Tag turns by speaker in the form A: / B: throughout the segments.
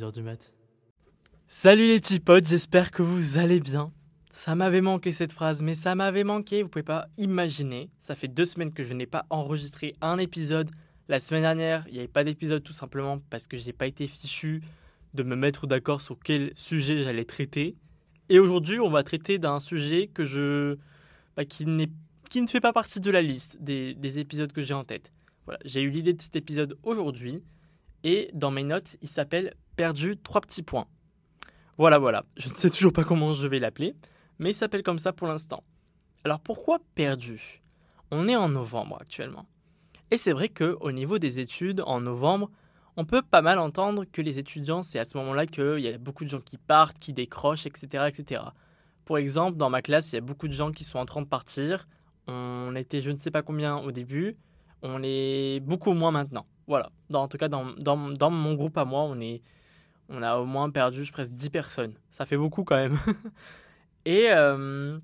A: 6h du mat. Salut les petits potes, j'espère que vous allez bien. Ça m'avait manqué cette phrase, mais ça m'avait manqué, vous pouvez pas imaginer. Ça fait deux semaines que je n'ai pas enregistré un épisode. La semaine dernière, il n'y avait pas d'épisode tout simplement parce que j'ai pas été fichu de me mettre d'accord sur quel sujet j'allais traiter. Et aujourd'hui, on va traiter d'un sujet que je, bah, qui, qui ne fait pas partie de la liste des, des épisodes que j'ai en tête. Voilà, j'ai eu l'idée de cet épisode aujourd'hui et dans mes notes, il s'appelle Perdu trois petits points. Voilà, voilà. Je ne sais toujours pas comment je vais l'appeler, mais il s'appelle comme ça pour l'instant. Alors pourquoi perdu? On est en novembre actuellement. Et c'est vrai qu'au niveau des études, en novembre, on peut pas mal entendre que les étudiants, c'est à ce moment-là qu'il y a beaucoup de gens qui partent, qui décrochent, etc., etc. Pour exemple, dans ma classe, il y a beaucoup de gens qui sont en train de partir. On était je ne sais pas combien au début, on est beaucoup moins maintenant. Voilà. en tout cas, dans, dans, mon groupe à moi, on, est, on a au moins perdu presque 10 personnes. Ça fait beaucoup quand même. et, euh,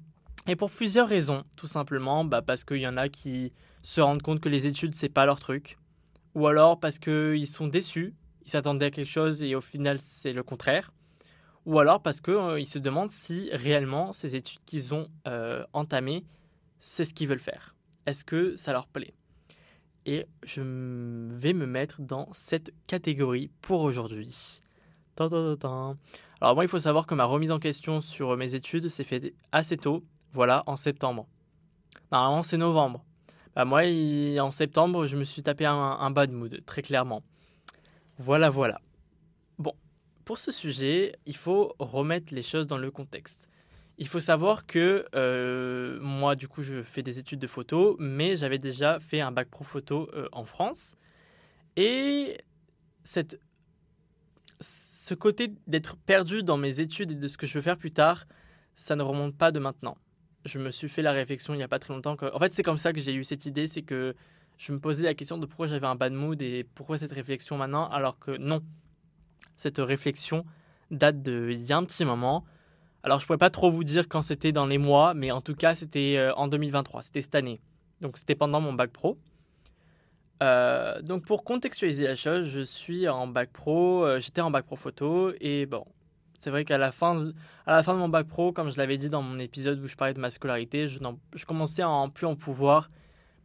A: et pour plusieurs raisons, tout simplement. Bah parce qu'il y en a qui se rendent compte que les études, c'est pas leur truc. Ou alors parce qu'ils sont déçus, ils s'attendaient à quelque chose et au final, c'est le contraire. Ou alors parce qu'ils euh, se demandent si réellement ces études qu'ils ont euh, entamées, c'est ce qu'ils veulent faire. Est-ce que ça leur plaît? Et je vais me mettre dans cette catégorie pour aujourd'hui. Alors moi, il faut savoir que ma remise en question sur mes études s'est faite assez tôt, voilà, en septembre. Normalement, c'est novembre. Bah, moi, en septembre, je me suis tapé un, un bad mood, très clairement. Voilà, voilà. Bon, pour ce sujet, il faut remettre les choses dans le contexte. Il faut savoir que euh, moi, du coup, je fais des études de photo, mais j'avais déjà fait un bac pro photo euh, en France. Et cette, ce côté d'être perdu dans mes études et de ce que je veux faire plus tard, ça ne remonte pas de maintenant. Je me suis fait la réflexion il n'y a pas très longtemps. Que... En fait, c'est comme ça que j'ai eu cette idée, c'est que je me posais la question de pourquoi j'avais un bad mood et pourquoi cette réflexion maintenant, alors que non. Cette réflexion date d'il y a un petit moment alors, je pourrais pas trop vous dire quand c'était dans les mois, mais en tout cas, c'était euh, en 2023, c'était cette année. Donc, c'était pendant mon bac pro. Euh, donc, pour contextualiser la chose, je suis en bac pro, euh, j'étais en bac pro photo, et bon, c'est vrai qu'à la, fin, à la fin de mon bac pro, comme je l'avais dit dans mon épisode où je parlais de ma scolarité, je, commençais à en plus en pouvoir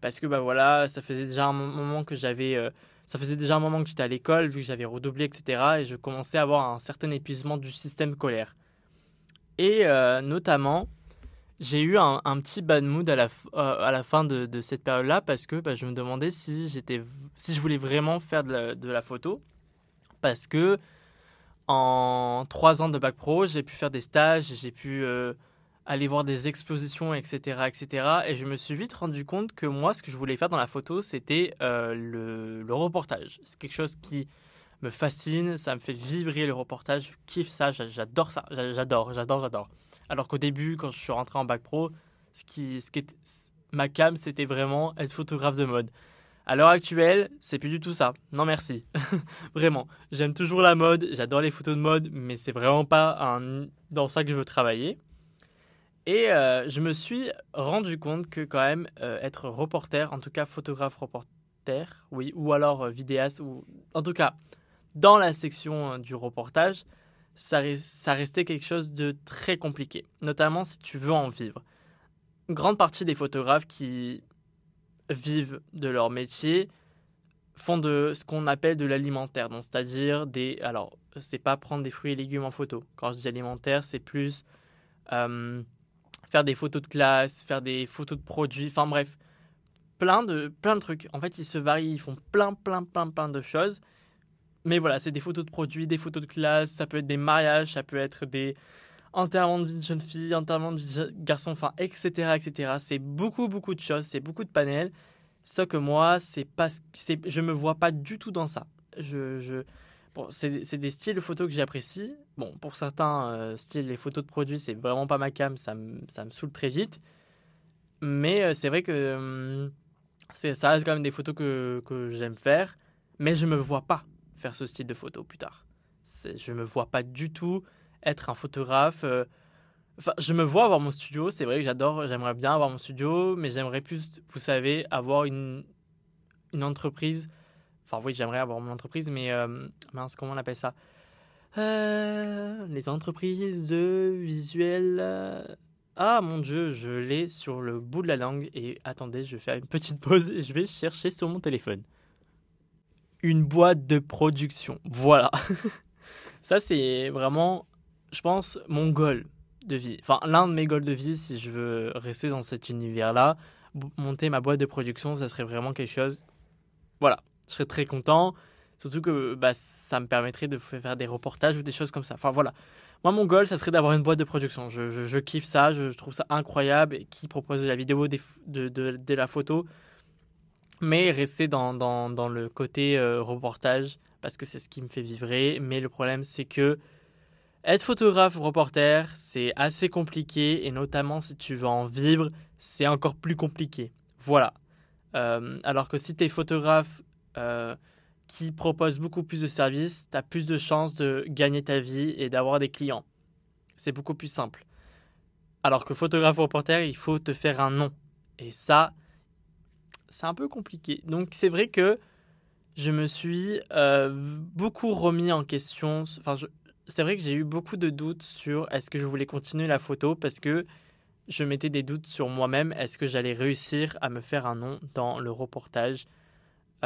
A: parce que bah voilà, ça faisait déjà un moment que j'avais, ça faisait déjà un moment que j'étais à l'école vu que j'avais redoublé, etc. Et je commençais à avoir un certain épuisement du système scolaire. Et euh, notamment, j'ai eu un, petit bad mood à la, euh, à la fin de, de cette période-là parce que bah, je me demandais si, j'étais, si je voulais vraiment faire de la, de la, photo. Parce que en trois ans de bac pro, j'ai pu faire des stages, j'ai pu euh, aller voir des expositions, etc., etc. Et je me suis vite rendu compte que moi, ce que je voulais faire dans la photo, c'était le, le reportage. C'est quelque chose qui me fascine, ça me fait vibrer le reportage, je kiffe ça, j'adore ça, j'adore, j'adore, j'adore. Alors qu'au début, quand je suis rentré en bac pro, ce qui, ce qui est, ma cam, c'était vraiment être photographe de mode. À l'heure actuelle, c'est plus du tout ça. Non merci. vraiment. J'aime toujours la mode, j'adore les photos de mode, mais c'est vraiment pas dans ça que je veux travailler. Et euh, je me suis rendu compte que quand même euh, être reporter, en tout cas photographe reporter, oui, ou alors euh, vidéaste, ou en tout cas dans la section du reportage, ça, restait quelque chose de très compliqué, notamment si tu veux en vivre. Une grande partie des photographes qui vivent de leur métier font de ce qu'on appelle de l'alimentaire, donc c'est-à-dire des. Alors, c'est pas prendre des fruits et légumes en photo. Quand je dis alimentaire, c'est plus euh, faire des photos de classe, faire des photos de produits, enfin bref, plein de, plein de trucs. En fait, ils se varient, ils font plein, plein, plein, plein de choses. Mais voilà, c'est des photos de produits, des photos de classe, ça peut être des mariages, ça peut être des enterrements de vie de jeune fille, enterrements de vie de garçon, enfin, etc., etc. C'est beaucoup, beaucoup de choses, c'est beaucoup de panels. Sauf que moi, c'est pas, je me vois pas du tout dans ça. Je, bon, c'est, des styles de photos que j'apprécie. Bon, pour certains euh, styles, les photos de produits, c'est vraiment pas ma cam, ça me, ça saoule très vite. Mais euh, c'est vrai que c'est, ça reste quand même des photos que, que j'aime faire, mais je me vois pas faire ce style de photo plus tard. Je me vois pas du tout être un photographe. Euh, enfin, je me vois avoir mon studio. C'est vrai que j'adore, j'aimerais bien avoir mon studio, mais j'aimerais plus, vous savez, avoir une, une entreprise. Enfin, oui, j'aimerais avoir mon entreprise, mais euh, mince, comment on appelle ça? Euh, les entreprises de visuel. euh, Ah mon dieu, je l'ai sur le bout de la langue. Et attendez, je vais faire une petite pause et je vais chercher sur mon téléphone. Une boîte de production. Voilà. Ça, c'est vraiment, je pense, mon goal de vie. Enfin, l'un de mes goals de vie, si je veux rester dans cet univers-là, monter ma boîte de production, ça serait vraiment quelque chose. Voilà, je serais très content. Surtout que bah, ça me permettrait de faire des reportages ou des choses comme ça. Enfin voilà. Moi, mon goal, ça serait d'avoir une boîte de production. Je, kiffe ça, je, trouve ça incroyable. Et qui propose de la vidéo, des de la photo. Mais rester dans, dans, dans le côté euh, reportage, parce que c'est ce qui me fait vibrer. Mais le problème, c'est que être photographe reporter, c'est assez compliqué. Et notamment, si tu veux en vivre, c'est encore plus compliqué. Voilà. Euh, alors que si tu es photographe euh, qui propose beaucoup plus de services, tu as plus de chances de gagner ta vie et d'avoir des clients. C'est beaucoup plus simple. Alors que photographe reporter, il faut te faire un nom. Et ça, c'est un peu compliqué. Donc c'est vrai que je me suis euh, beaucoup remis en question. Enfin, c'est vrai que j'ai eu beaucoup de doutes sur est-ce que je voulais continuer la photo parce que je mettais des doutes sur moi-même. Est-ce que j'allais réussir à me faire un nom dans le reportage?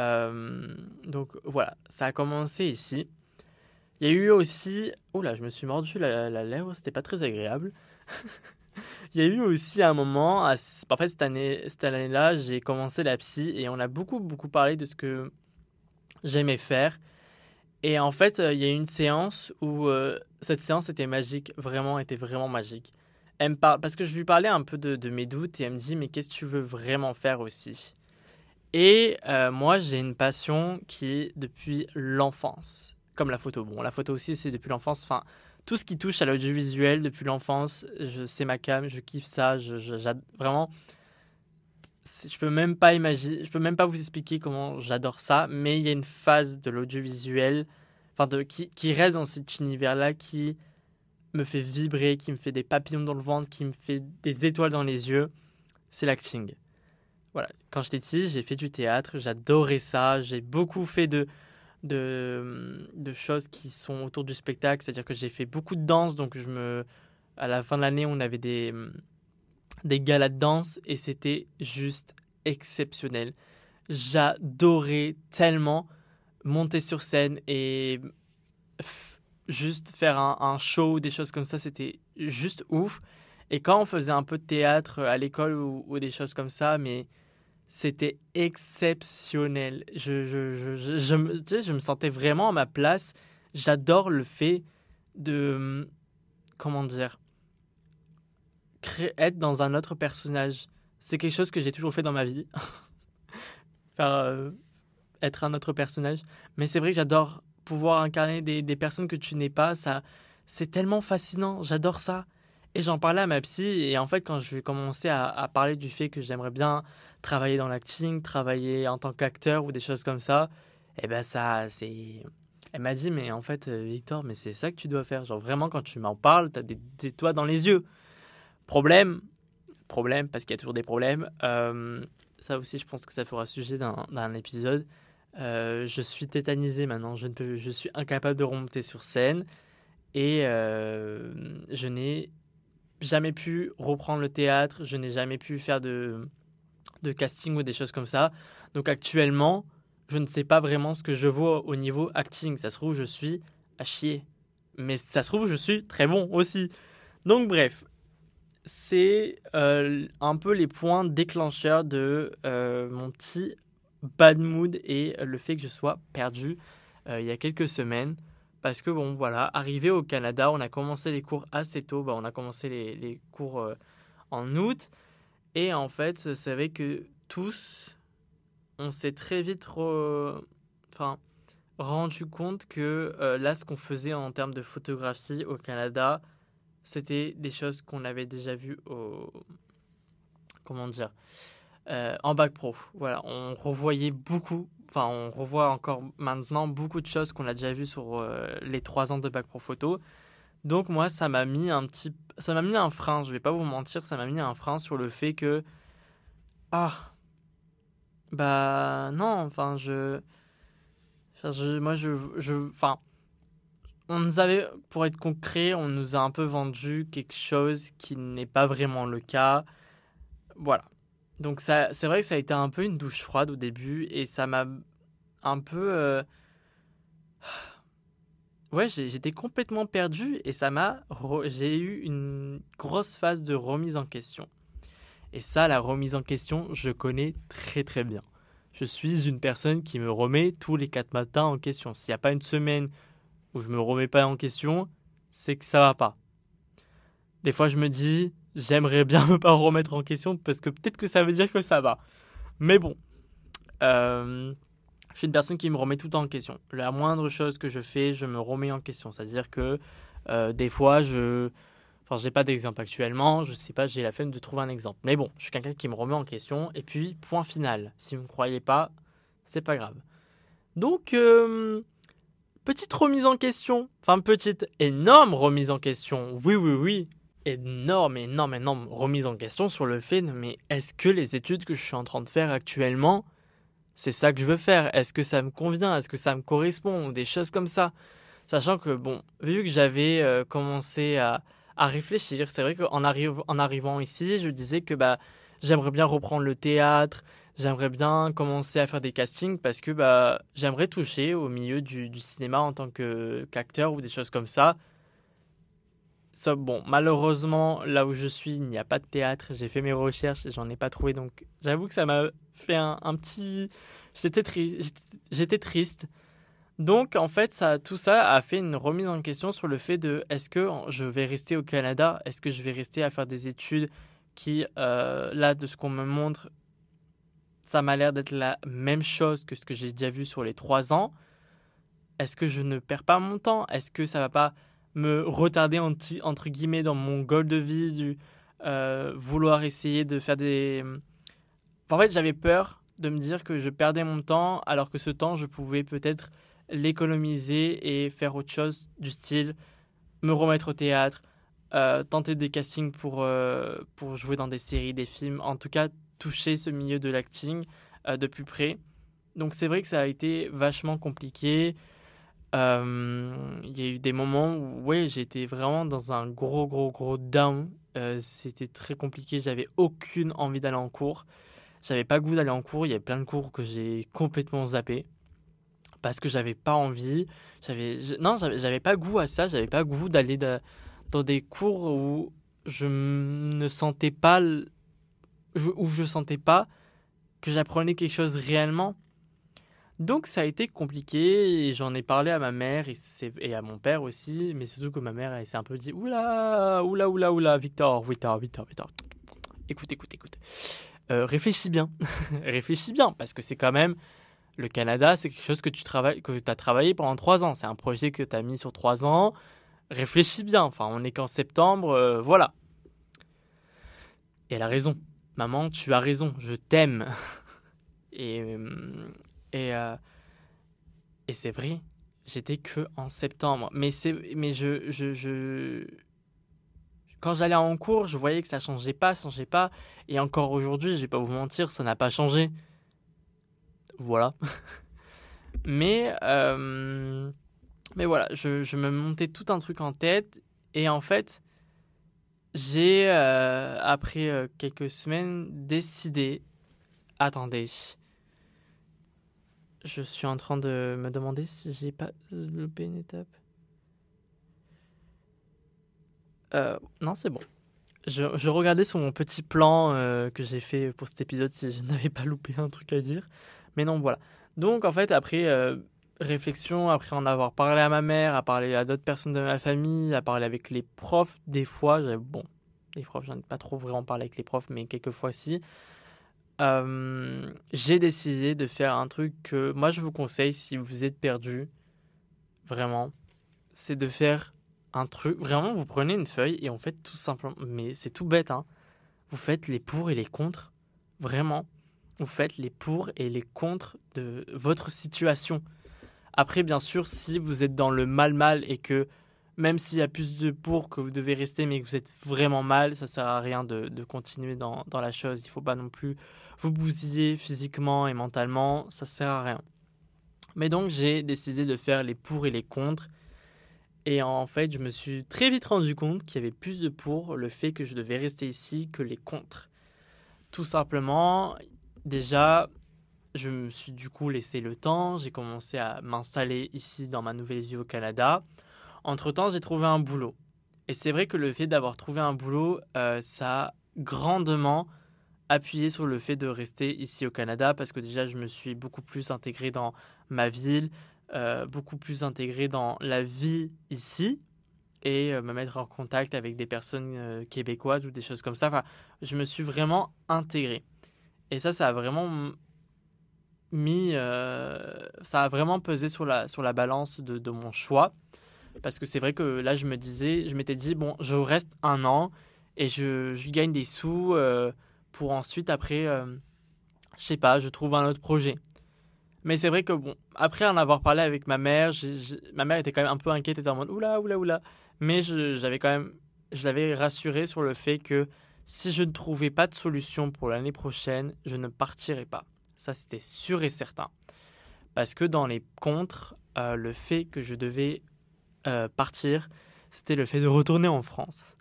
A: Euh, Donc voilà, ça a commencé ici. Il y a eu aussi. Oula, je me suis mordu la, la lèvre, c'était pas très agréable. Il y a eu aussi un moment, à- en fait cette année, cette année-là, j'ai commencé la psy et on a beaucoup beaucoup parlé de ce que j'aimais faire. Et en fait, euh, il y a eu une séance où euh, cette séance était magique, vraiment était vraiment magique. Elle me par- Parce que je lui parlais un peu de, de mes doutes et elle me dit mais qu'est-ce que tu veux vraiment faire aussi? Et euh, moi j'ai une passion qui est depuis l'enfance, comme la photo. Bon, la photo aussi c'est depuis l'enfance. Enfin, tout ce qui touche à l'audiovisuel depuis l'enfance, c'est ma cam, je kiffe ça, je, vraiment. Je peux même pas imaginer, je peux même pas vous expliquer comment j'adore ça, mais il y a une phase de l'audiovisuel, enfin de qui, qui reste dans cet univers-là, qui me fait vibrer, qui me fait des papillons dans le ventre, qui me fait des étoiles dans les yeux, c'est l'acting. Voilà, quand j'étais petit, j'ai fait du théâtre, j'adorais ça, j'ai beaucoup fait de, de, choses qui sont autour du spectacle, c'est-à-dire que j'ai fait beaucoup de danse, donc je me, à la fin de l'année, on avait des, des galas de danse et c'était juste exceptionnel. J'adorais tellement monter sur scène et juste faire un, show, des choses comme ça, c'était juste ouf. Et quand on faisait un peu de théâtre à l'école ou des choses comme ça, mais c'était exceptionnel. Je, je, je, je, me, je me sentais vraiment à ma place. J'adore le fait de. Comment dire Être dans un autre personnage. C'est quelque chose que j'ai toujours fait dans ma vie. Faire. euh, être un autre personnage. Mais c'est vrai que j'adore pouvoir incarner des, des personnes que tu n'es pas. Ça, c'est tellement fascinant. J'adore ça. Et j'en parlais à ma psy. Et en fait, quand je commencer à, à parler du fait que j'aimerais bien travailler dans l'acting, travailler en tant qu'acteur ou des choses comme ça, et ben ça, c'est. Elle m'a dit, mais en fait, euh, Victor, mais c'est ça que tu dois faire. Genre vraiment, quand tu m'en parles, t'as des étoiles dans les yeux. Problème, problème, parce qu'il y a toujours des problèmes. Euh, ça aussi, je pense que ça fera sujet d'un épisode. Euh, je suis tétanisé maintenant. Je, ne peux, je suis incapable de remonter sur scène. Et je n'ai jamais pu reprendre le théâtre. Je n'ai jamais pu faire de, casting ou des choses comme ça. Donc actuellement, je ne sais pas vraiment ce que je vaux au niveau acting. Ça se trouve, je suis à chier. Mais ça se trouve, je suis très bon aussi. Donc bref, c'est euh, un peu les points déclencheurs de euh, mon petit bad mood et le fait que je sois perdu euh, il y a quelques semaines. Parce que bon, voilà, arrivé au Canada, on a commencé les cours assez tôt. Bah, on a commencé les, les cours euh, en août. Et en fait, c'est vrai que tous, on s'est très vite rendu compte que euh, là, ce qu'on faisait en termes de photographie au Canada, c'était des choses qu'on avait déjà vues au. Comment dire euh, En bac pro. Voilà, on revoyait beaucoup, enfin, on revoit encore maintenant beaucoup de choses qu'on a déjà vues sur euh, les trois ans de bac pro photo. Donc, moi, ça m'a mis un petit. Ça m'a mis un frein, je vais pas vous mentir, ça m'a mis un frein sur le fait que. Ah Bah, non, enfin, je. Enfin, moi, je, je, enfin, on nous avait, pour être concret, on nous a un peu vendu quelque chose qui n'est pas vraiment le cas. Voilà. Donc ça, c'est vrai que ça a été un peu une douche froide au début et ça m'a un peu... Euh, ouais, j'étais complètement perdu et ça m'a... J'ai eu une grosse phase de remise en question. Et ça, la remise en question, je connais très très bien. Je suis une personne qui me remet tous les quatre matins en question. S'il n'y a pas une semaine où je me remets pas en question, c'est que ça va pas. Des fois, je me dis, j'aimerais bien me pas remettre en question parce que peut-être que ça veut dire que ça va. Mais bon, euh, je suis une personne qui me remet tout en question. La moindre chose que je fais, je me remets en question. C'est-à-dire que euh, des fois, je. Enfin, j'ai pas d'exemple actuellement, je sais pas, j'ai la flemme de trouver un exemple. Mais bon, je suis quelqu'un qui me remet en question. Et puis, point final. Si vous ne croyez pas, c'est pas grave. Donc, euh, petite remise en question. Enfin, petite énorme remise en question. Oui, oui, oui. Énorme, énorme, énorme remise en question sur le fait, mais est-ce que les études que je suis en train de faire actuellement c'est ça que je veux faire? Est-ce que ça me convient? Est-ce que ça me correspond? Des choses comme ça. Sachant que, bon, vu que j'avais euh, commencé à, à réfléchir, c'est vrai qu'en en arrivant ici, je disais que bah, j'aimerais bien reprendre le théâtre, j'aimerais bien commencer à faire des castings parce que bah, j'aimerais toucher au milieu du, du cinéma en tant qu'acteur ou des choses comme ça. Bon, malheureusement, là où je suis, il n'y a pas de théâtre. J'ai fait mes recherches et j'en ai pas trouvé. Donc, j'avoue que ça m'a fait un, petit. J'étais triste. J'étais triste. Donc, en fait, ça, tout ça a fait une remise en question sur le fait de est-ce que je vais rester au Canada? Est-ce que je vais rester à faire des études qui, euh, là, de ce qu'on me montre, ça m'a l'air d'être la même chose que ce que j'ai déjà vu sur les trois ans? Est-ce que je ne perds pas mon temps? Est-ce que ça va pas me retarder entre guillemets dans mon goal de vie du euh, vouloir essayer de faire des en fait j'avais peur de me dire que je perdais mon temps alors que ce temps je pouvais peut-être l'économiser et faire autre chose du style me remettre au théâtre euh, tenter des castings pour, euh, pour jouer dans des séries des films en tout cas toucher ce milieu de l'acting de plus près. Donc c'est vrai que ça a été vachement compliqué euh, il y a eu des moments où ouais, j'étais vraiment dans un gros, gros, gros down. Euh, c'était très compliqué. J'avais aucune envie d'aller en cours. J'avais pas goût d'aller en cours. Il y a plein de cours que j'ai complètement zappé parce que j'avais pas envie. J'avais non, j'avais pas goût à ça. J'avais pas goût d'aller dans des cours où je ne sentais pas où je sentais pas que j'apprenais quelque chose réellement. Donc ça a été compliqué j'en ai parlé à ma mère et, à mon père aussi, mais surtout que ma mère elle s'est un peu dit oula, oula, oula, oula, Victor, Victor, Victor, Victor. Écoute, écoute, écoute. Euh, réfléchis bien, réfléchis bien, parce que c'est quand même le Canada, c'est quelque chose que tu travailles, que as travaillé pendant trois ans. C'est un projet que tu as mis sur trois ans. Réfléchis bien. Enfin, on n'est qu'en septembre, euh, voilà. Et elle a raison. Maman, tu as raison. Je t'aime. et, hum, et, euh, et c'est vrai, j'étais que en septembre. Mais, mais je, je, je... Quand j'allais en cours, je voyais que ça changeait pas, ça changeait pas. Et encore aujourd'hui, je vais pas vous mentir, ça n'a pas changé. Voilà. mais, euh, mais voilà, je, je, me montais tout un truc en tête. Et en fait, j'ai, euh, après quelques semaines, décidé. Attendez je suis en train de me demander si j'ai pas loupé une étape. Euh, non, c'est bon. Je, regardais sur mon petit plan euh, que j'ai fait pour cet épisode si je n'avais pas loupé un truc à dire. Mais non, voilà. Donc, en fait, après euh, réflexion, après en avoir parlé à ma mère, à parler à d'autres personnes de ma famille, à parler avec les profs, des fois, bon, les profs, j'en ai pas trop vraiment parlé avec les profs, mais quelques fois si. J'ai décidé de faire un truc que moi je vous conseille si vous êtes perdu, vraiment, c'est de faire un truc. Vraiment, vous prenez une feuille et on fait tout simplement, mais c'est tout bête, hein. Vous faites les pour et les contre, vraiment. Vous faites les pour et les contre de votre situation. Après, bien sûr, si vous êtes dans le mal-mal et que même s'il y a plus de pour que vous devez rester, mais que vous êtes vraiment mal, ça sert à rien de, continuer dans, la chose. Il faut pas non plus vous bousiller physiquement et mentalement, ça sert à rien. Mais donc j'ai décidé de faire les pour et les contre. Et en fait, je me suis très vite rendu compte qu'il y avait plus de pour le fait que je devais rester ici que les contre. Tout simplement, déjà, je me suis du coup laissé le temps, j'ai commencé à m'installer ici dans ma nouvelle vie au Canada. Entre-temps, j'ai trouvé un boulot. Et c'est vrai que le fait d'avoir trouvé un boulot, euh, ça a grandement appuyé sur le fait de rester ici au Canada parce que déjà, je me suis beaucoup plus intégré dans ma ville, euh, beaucoup plus intégré dans la vie ici et euh, me mettre en contact avec des personnes québécoises ou des choses comme ça. Enfin, je me suis vraiment intégré. Et ça, ça a vraiment mis, ça a vraiment pesé sur la, sur la balance de, de mon choix. Parce que c'est vrai que là, je me disais, je m'étais dit, bon, je reste un an et je, gagne des sous euh, pour ensuite, après, euh, je sais pas, je trouve un autre projet. Mais c'est vrai que, bon, après en avoir parlé avec ma mère, ma mère était quand même un peu inquiète, était en mode, oula, oula, oula. Mais j'avais quand même, je l'avais rassurée sur le fait que si je ne trouvais pas de solution pour l'année prochaine, je ne partirais pas. Ça, c'était sûr et certain. Parce que dans les contres, euh, le fait que je devais euh, partir, c'était le fait de retourner en France.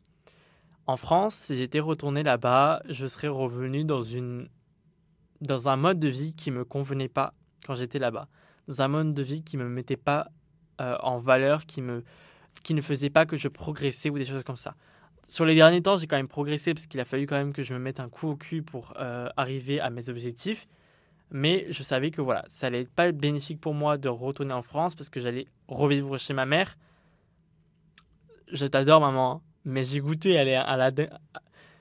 A: En France, si j'étais retourné là-bas, je serais revenu dans, une, dans un mode de vie qui ne me convenait pas quand j'étais là-bas. Dans un mode de vie qui ne me mettait pas euh, en valeur, qui, me, qui ne faisait pas que je progressais ou des choses comme ça. Sur les derniers temps, j'ai quand même progressé parce qu'il a fallu quand même que je me mette un coup au cul pour euh, arriver à mes objectifs. Mais je savais que voilà, ça allait pas être bénéfique pour moi de retourner en France parce que j'allais revivre chez ma mère je t'adore maman, mais j'ai goûté à la,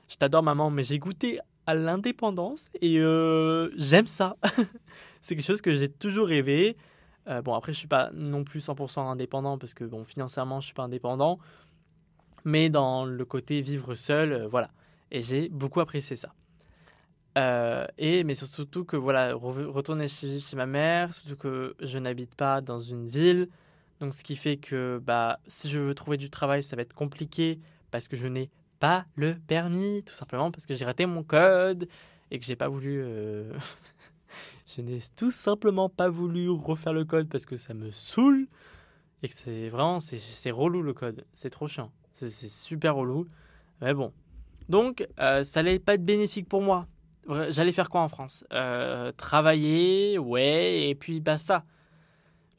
A: je t'adore maman, mais j'ai goûté à l'indépendance et euh, j'aime ça. c'est quelque chose que j'ai toujours rêvé. Euh, bon après je suis pas non plus 100% indépendant parce que bon financièrement je suis pas indépendant, mais dans le côté vivre seul, euh, voilà. Et j'ai beaucoup apprécié ça. et mais surtout que voilà retourner chez, chez ma mère, surtout que je n'habite pas dans une ville. Donc, ce qui fait que bah, si je veux trouver du travail, ça va être compliqué parce que je n'ai pas le permis, tout simplement parce que j'ai raté mon code et que j'ai pas voulu. Euh, je n'ai tout simplement pas voulu refaire le code parce que ça me saoule et que c'est vraiment c'est relou le code, c'est trop chiant, c'est super relou. Mais bon, donc euh, ça n'allait pas être bénéfique pour moi. J'allais faire quoi en France? Euh, Travailler, ouais, et puis basta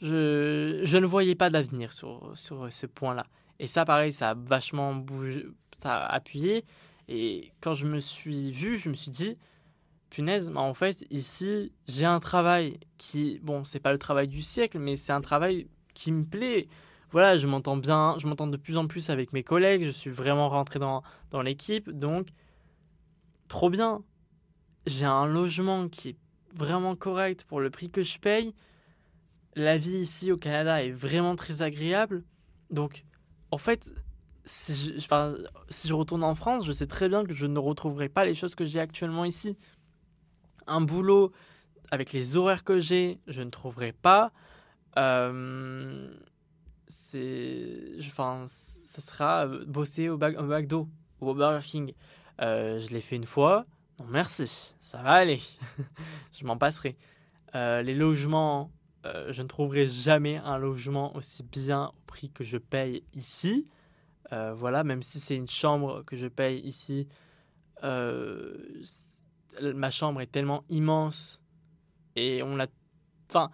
A: je, je ne voyais pas d'avenir sur, sur ce point-là. Et ça, pareil, ça a vachement bougé, ça a appuyé. Et quand je me suis vu, je me suis dit, punaise, en fait, ici, j'ai un travail qui, bon, c'est pas le travail du siècle, mais c'est un travail qui me plaît. Voilà, je m'entends bien, je m'entends de plus en plus avec mes collègues, je suis vraiment rentré dans, dans l'équipe, donc, trop bien. J'ai un logement qui est vraiment correct pour le prix que je paye la vie ici au Canada est vraiment très agréable. Donc, en fait, si je, retourne en France, je sais très bien que je ne retrouverai pas les choses que j'ai actuellement ici. Un boulot avec les horaires que j'ai, je ne trouverai pas. Euh, enfin, ça sera bosser au, au McDo ou au Burger King. Euh, je l'ai fait une fois. Non, merci, ça va aller. je m'en passerai. Euh, les logements, euh, je ne trouverai jamais un logement aussi bien au prix que je paye ici. Euh, voilà, même si c'est une chambre que je paye ici, euh, ma chambre est tellement immense et on a, enfin,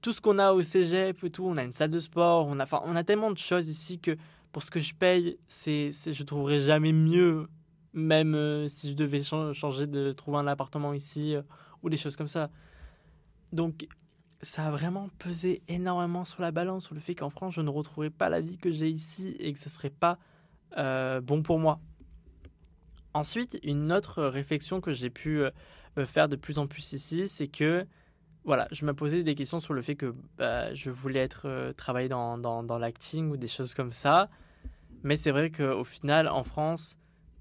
A: tout ce qu'on a au cégep et tout, on a une salle de sport, on a, enfin, on a tellement de choses ici que pour ce que je paye, c'est, je trouverai jamais mieux, même si je devais changer de trouver un appartement ici ou des choses comme ça. Donc ça a vraiment pesé énormément sur la balance, sur le fait qu'en France, je ne retrouverais pas la vie que j'ai ici et que ce ne serait pas euh, bon pour moi. Ensuite, une autre réflexion que j'ai pu euh, faire de plus en plus ici, c'est que voilà, je me posais des questions sur le fait que bah, je voulais être euh, travailler dans, dans l'acting ou des choses comme ça. Mais c'est vrai qu'au final, en France,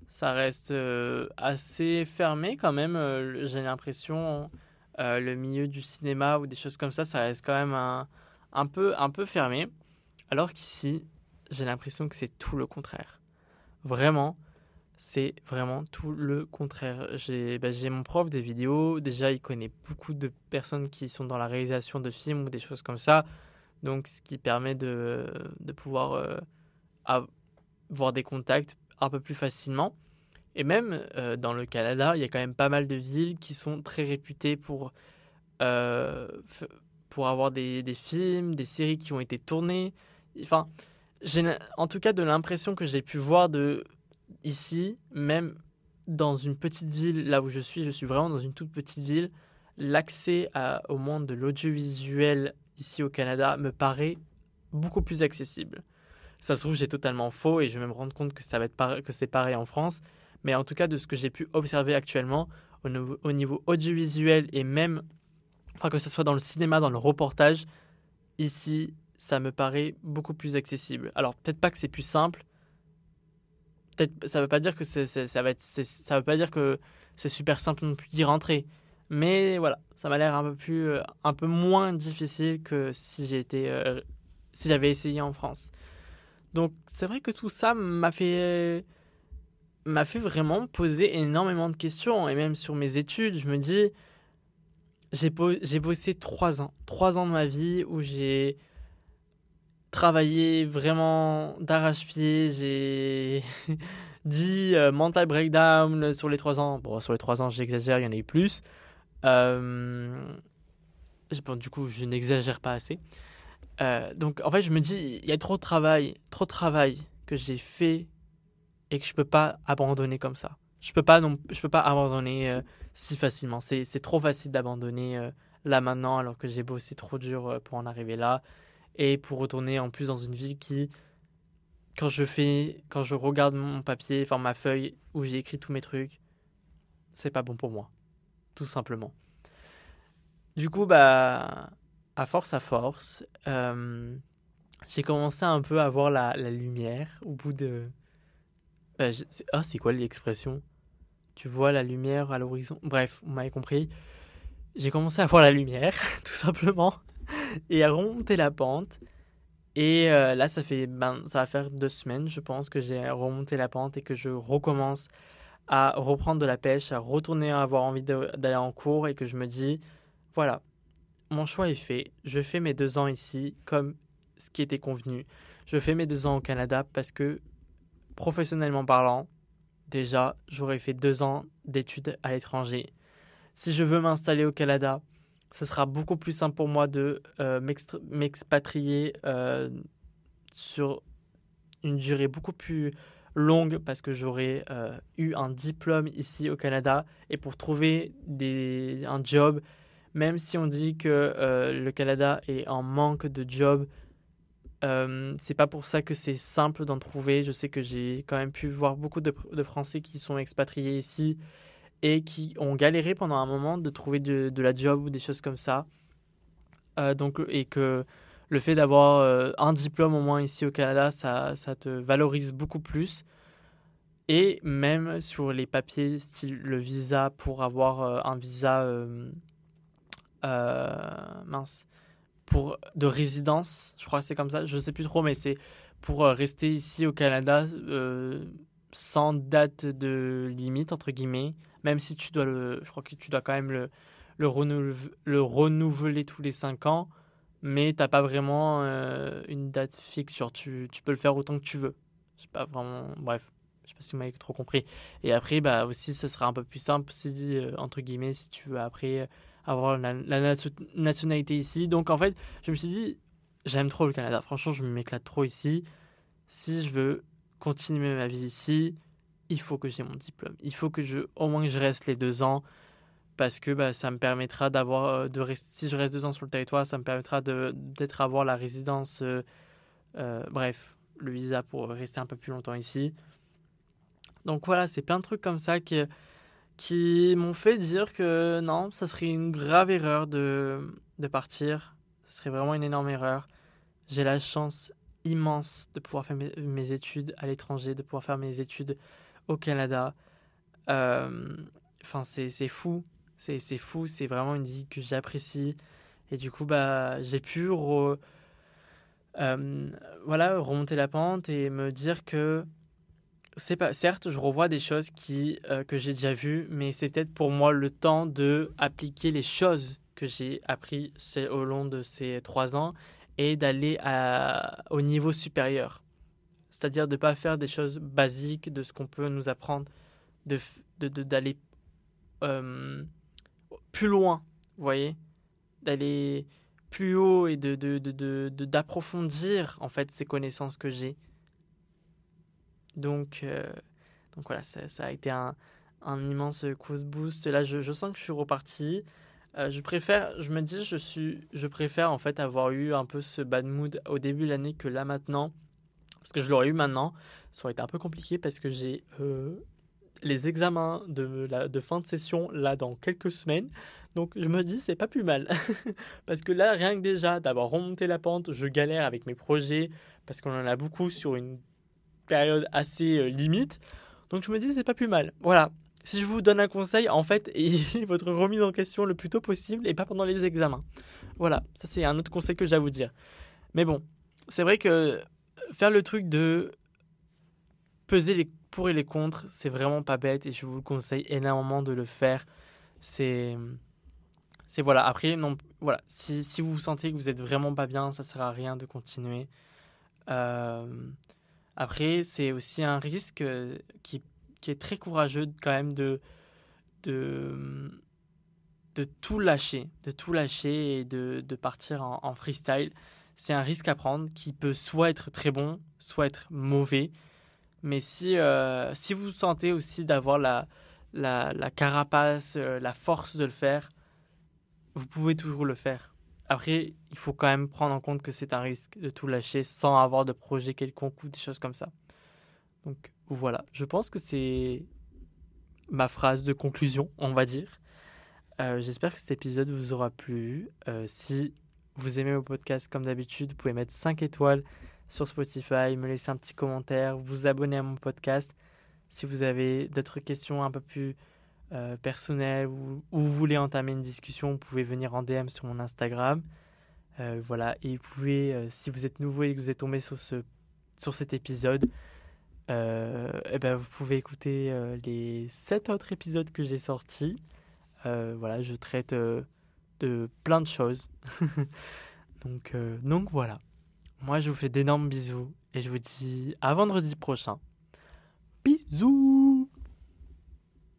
A: ça reste assez fermé quand même. J'ai l'impression euh, le milieu du cinéma ou des choses comme ça, ça reste quand même un, un, peu, un peu fermé. Alors qu'ici, j'ai l'impression que c'est tout le contraire. Vraiment, c'est vraiment tout le contraire. J'ai bah, mon prof des vidéos, déjà il connaît beaucoup de personnes qui sont dans la réalisation de films ou des choses comme ça. Donc, ce qui permet de, de pouvoir avoir des contacts un peu plus facilement. Et même dans le Canada, il y a quand même pas mal de villes qui sont très réputées pour, pour avoir des, des, films, des séries qui ont été tournées. Enfin, j'ai en tout cas de l'impression que j'ai pu voir de ici, même dans une petite ville, là où je suis, je suis vraiment dans une toute petite ville, l'accès au monde de l'audiovisuel ici au Canada me paraît beaucoup plus accessible. Ça se trouve, j'ai totalement faux et je vais me rendre compte que, que c'est pareil en France. Mais en tout cas, de ce que j'ai pu observer actuellement, au niveau, au niveau audiovisuel et même, que ce soit dans le cinéma, dans le reportage, ici, ça me paraît beaucoup plus accessible. Alors, peut-être pas que c'est plus simple. Peut-être, ça veut pas dire que ça va être, ça veut pas dire que c'est super simple non plus d'y rentrer. Mais voilà, ça m'a l'air un peu plus, euh, un peu moins difficile que si j'étais, euh, si j'avais essayé en France. Donc c'est vrai que tout ça m'a fait, m'a fait vraiment poser énormément de questions et même sur mes études, je me dis, j'ai, bossé trois ans, trois ans de ma vie où j'ai travaillé vraiment d'arrache-pied, j'ai dit euh, mental breakdown sur les trois ans. Bon, sur les trois ans, j'exagère, il y en a eu plus. Euh, bon, du coup, je n'exagère pas assez. Euh, donc, en fait, je me dis, il y a trop de travail, trop de travail que j'ai fait et que je peux pas abandonner comme ça. Je peux peux pas abandonner euh, si facilement. C'est, trop facile d'abandonner là maintenant alors que j'ai bossé trop dur pour en arriver là et pour retourner en plus dans une vie qui, quand je fais, quand je regarde mon papier, enfin ma feuille où j'ai écrit tous mes trucs, c'est pas bon pour moi tout simplement. Du coup, bah, à force à force, euh, j'ai commencé un peu à voir la, lumière au bout de. Bah, ah, c'est quoi l'expression? Tu vois la lumière à l'horizon? Bref, vous m'avez compris. J'ai commencé à voir la lumière, tout simplement, et à remonter la pente. Et euh, là, ça fait, ben, ça va faire deux semaines, je pense, que j'ai remonté la pente et que je recommence à reprendre de la pêche, à retourner à avoir envie d'aller en cours et que je me dis, voilà, mon choix est fait, je fais mes deux ans ici comme ce qui était convenu. Je fais mes deux ans au Canada parce que, professionnellement parlant, déjà, j'aurais fait deux ans d'études à l'étranger. Si je veux m'installer au Canada, ce sera beaucoup plus simple pour moi de euh, m'expatrier euh, sur une durée beaucoup plus longue parce que j'aurais euh, eu un diplôme ici au Canada et pour trouver des, un job, même si on dit que le Canada est en manque de job, euh, c'est pas pour ça que c'est simple d'en trouver. Je sais que j'ai quand même pu voir beaucoup de, Français qui sont expatriés ici et qui ont galéré pendant un moment de trouver de, la job ou des choses comme ça. donc, et que le fait d'avoir euh, un diplôme au moins ici au Canada, ça, ça te valorise beaucoup plus. Et même sur les papiers, style le visa pour avoir euh, un visa euh, mince pour de résidence, je crois que c'est comme ça, je sais plus trop, mais c'est pour rester ici au Canada sans date de limite entre guillemets, même si tu dois le, je crois que tu dois quand même le le, renouveler, le renouveler tous les 5 ans mais t'as pas vraiment euh, une date fixe. Genre, tu, peux le faire autant que tu veux. Sais pas vraiment. Bref, je sais pas si vous m'avez trop compris. Et après, bah aussi, ça sera un peu plus simple si, euh, entre guillemets, si tu veux après avoir la, nationalité ici. Donc, en fait, je me suis dit, j'aime trop le Canada. Franchement, je m'éclate trop ici. Si je veux continuer ma vie ici, il faut que j'ai mon diplôme. Il faut que je, au moins que je reste les deux ans parce que bah, ça me permettra d'avoir euh, de rester si je reste deux ans sur le territoire ça me permettra d'être avoir la résidence euh, euh, bref le visa pour rester un peu plus longtemps ici donc voilà c'est plein de trucs comme ça qui qui m'ont fait dire que non ça serait une grave erreur de de partir. Ce serait vraiment une énorme erreur. J'ai la chance immense de pouvoir faire mes, études à l'étranger de pouvoir faire mes études au Canada. Enfin c'est fou. C'est fou, c'est vraiment une vie que j'apprécie. Et du coup, bah, j'ai pu euh, voilà, remonter la pente et me dire que pas certes je revois des choses qui euh, que j'ai déjà vues mais c'est peut-être pour moi le temps de appliquer les choses que j'ai appris au long de ces trois ans et d'aller au niveau supérieur. C'est-à-dire de ne pas faire des choses basiques de ce qu'on peut nous apprendre, d'aller de, de, euh, plus loin, vous voyez? D'aller plus haut et de, d'approfondir en fait ces connaissances que j'ai. Donc, euh, donc voilà, ça, a été un, un immense cause boost. Là, je, je, sens que je suis reparti. Euh, je préfère, je me dis, je suis, je préfère en fait avoir eu un peu ce bad mood au début de l'année que là maintenant, parce que je l'aurais eu maintenant, ça aurait été un peu compliqué parce que j'ai euh, les examens de, la, de fin de session là dans quelques semaines. Donc je me dis c'est pas plus mal parce que là rien que déjà d'avoir remonté la pente, je galère avec mes projets parce qu'on en a beaucoup sur une période assez euh, limite. Donc je me dis c'est pas plus mal. Voilà. Si je vous donne un conseil, en fait, votre remise en question le plus tôt possible et pas pendant les examens. Voilà, ça c'est un autre conseil que j'ai à vous dire. Mais bon, c'est vrai que faire le truc de peser les pour et les contre, c'est vraiment pas bête et je vous conseille énormément de le faire. C'est c'est voilà, après non voilà, si, si vous sentez que vous êtes vraiment pas bien, ça sert à rien de continuer. Euh, après, c'est aussi un risque qui, qui, est très courageux quand même de, de, tout lâcher, de tout lâcher et de, de partir en, en freestyle. C'est un risque à prendre qui peut soit être très bon, soit être mauvais. Mais si, euh, si vous sentez aussi d'avoir la, la, la, carapace, euh, la force de le faire, vous pouvez toujours le faire. Après, il faut quand même prendre en compte que c'est un risque de tout lâcher sans avoir de projet quelconque ou des choses comme ça. Donc voilà, je pense que c'est ma phrase de conclusion, on va dire. Euh, j'espère que cet épisode vous aura plu. si vous aimez mon podcast comme d'habitude, vous pouvez mettre 5 étoiles sur Spotify, me laisser un petit commentaire, vous abonner à mon podcast. Si vous avez d'autres questions un peu plus euh, personnelles ou, vous voulez entamer une discussion, vous pouvez venir en DM sur mon Instagram. Euh, voilà, et vous pouvez, euh, si vous êtes nouveau et que vous êtes tombé sur, ce, sur cet épisode, et eh ben vous pouvez écouter les 7 autres épisodes que j'ai sortis. voilà, je traite de plein de choses. donc, donc voilà. Moi, je vous fais d'énormes bisous et je vous dis à vendredi prochain. Bisous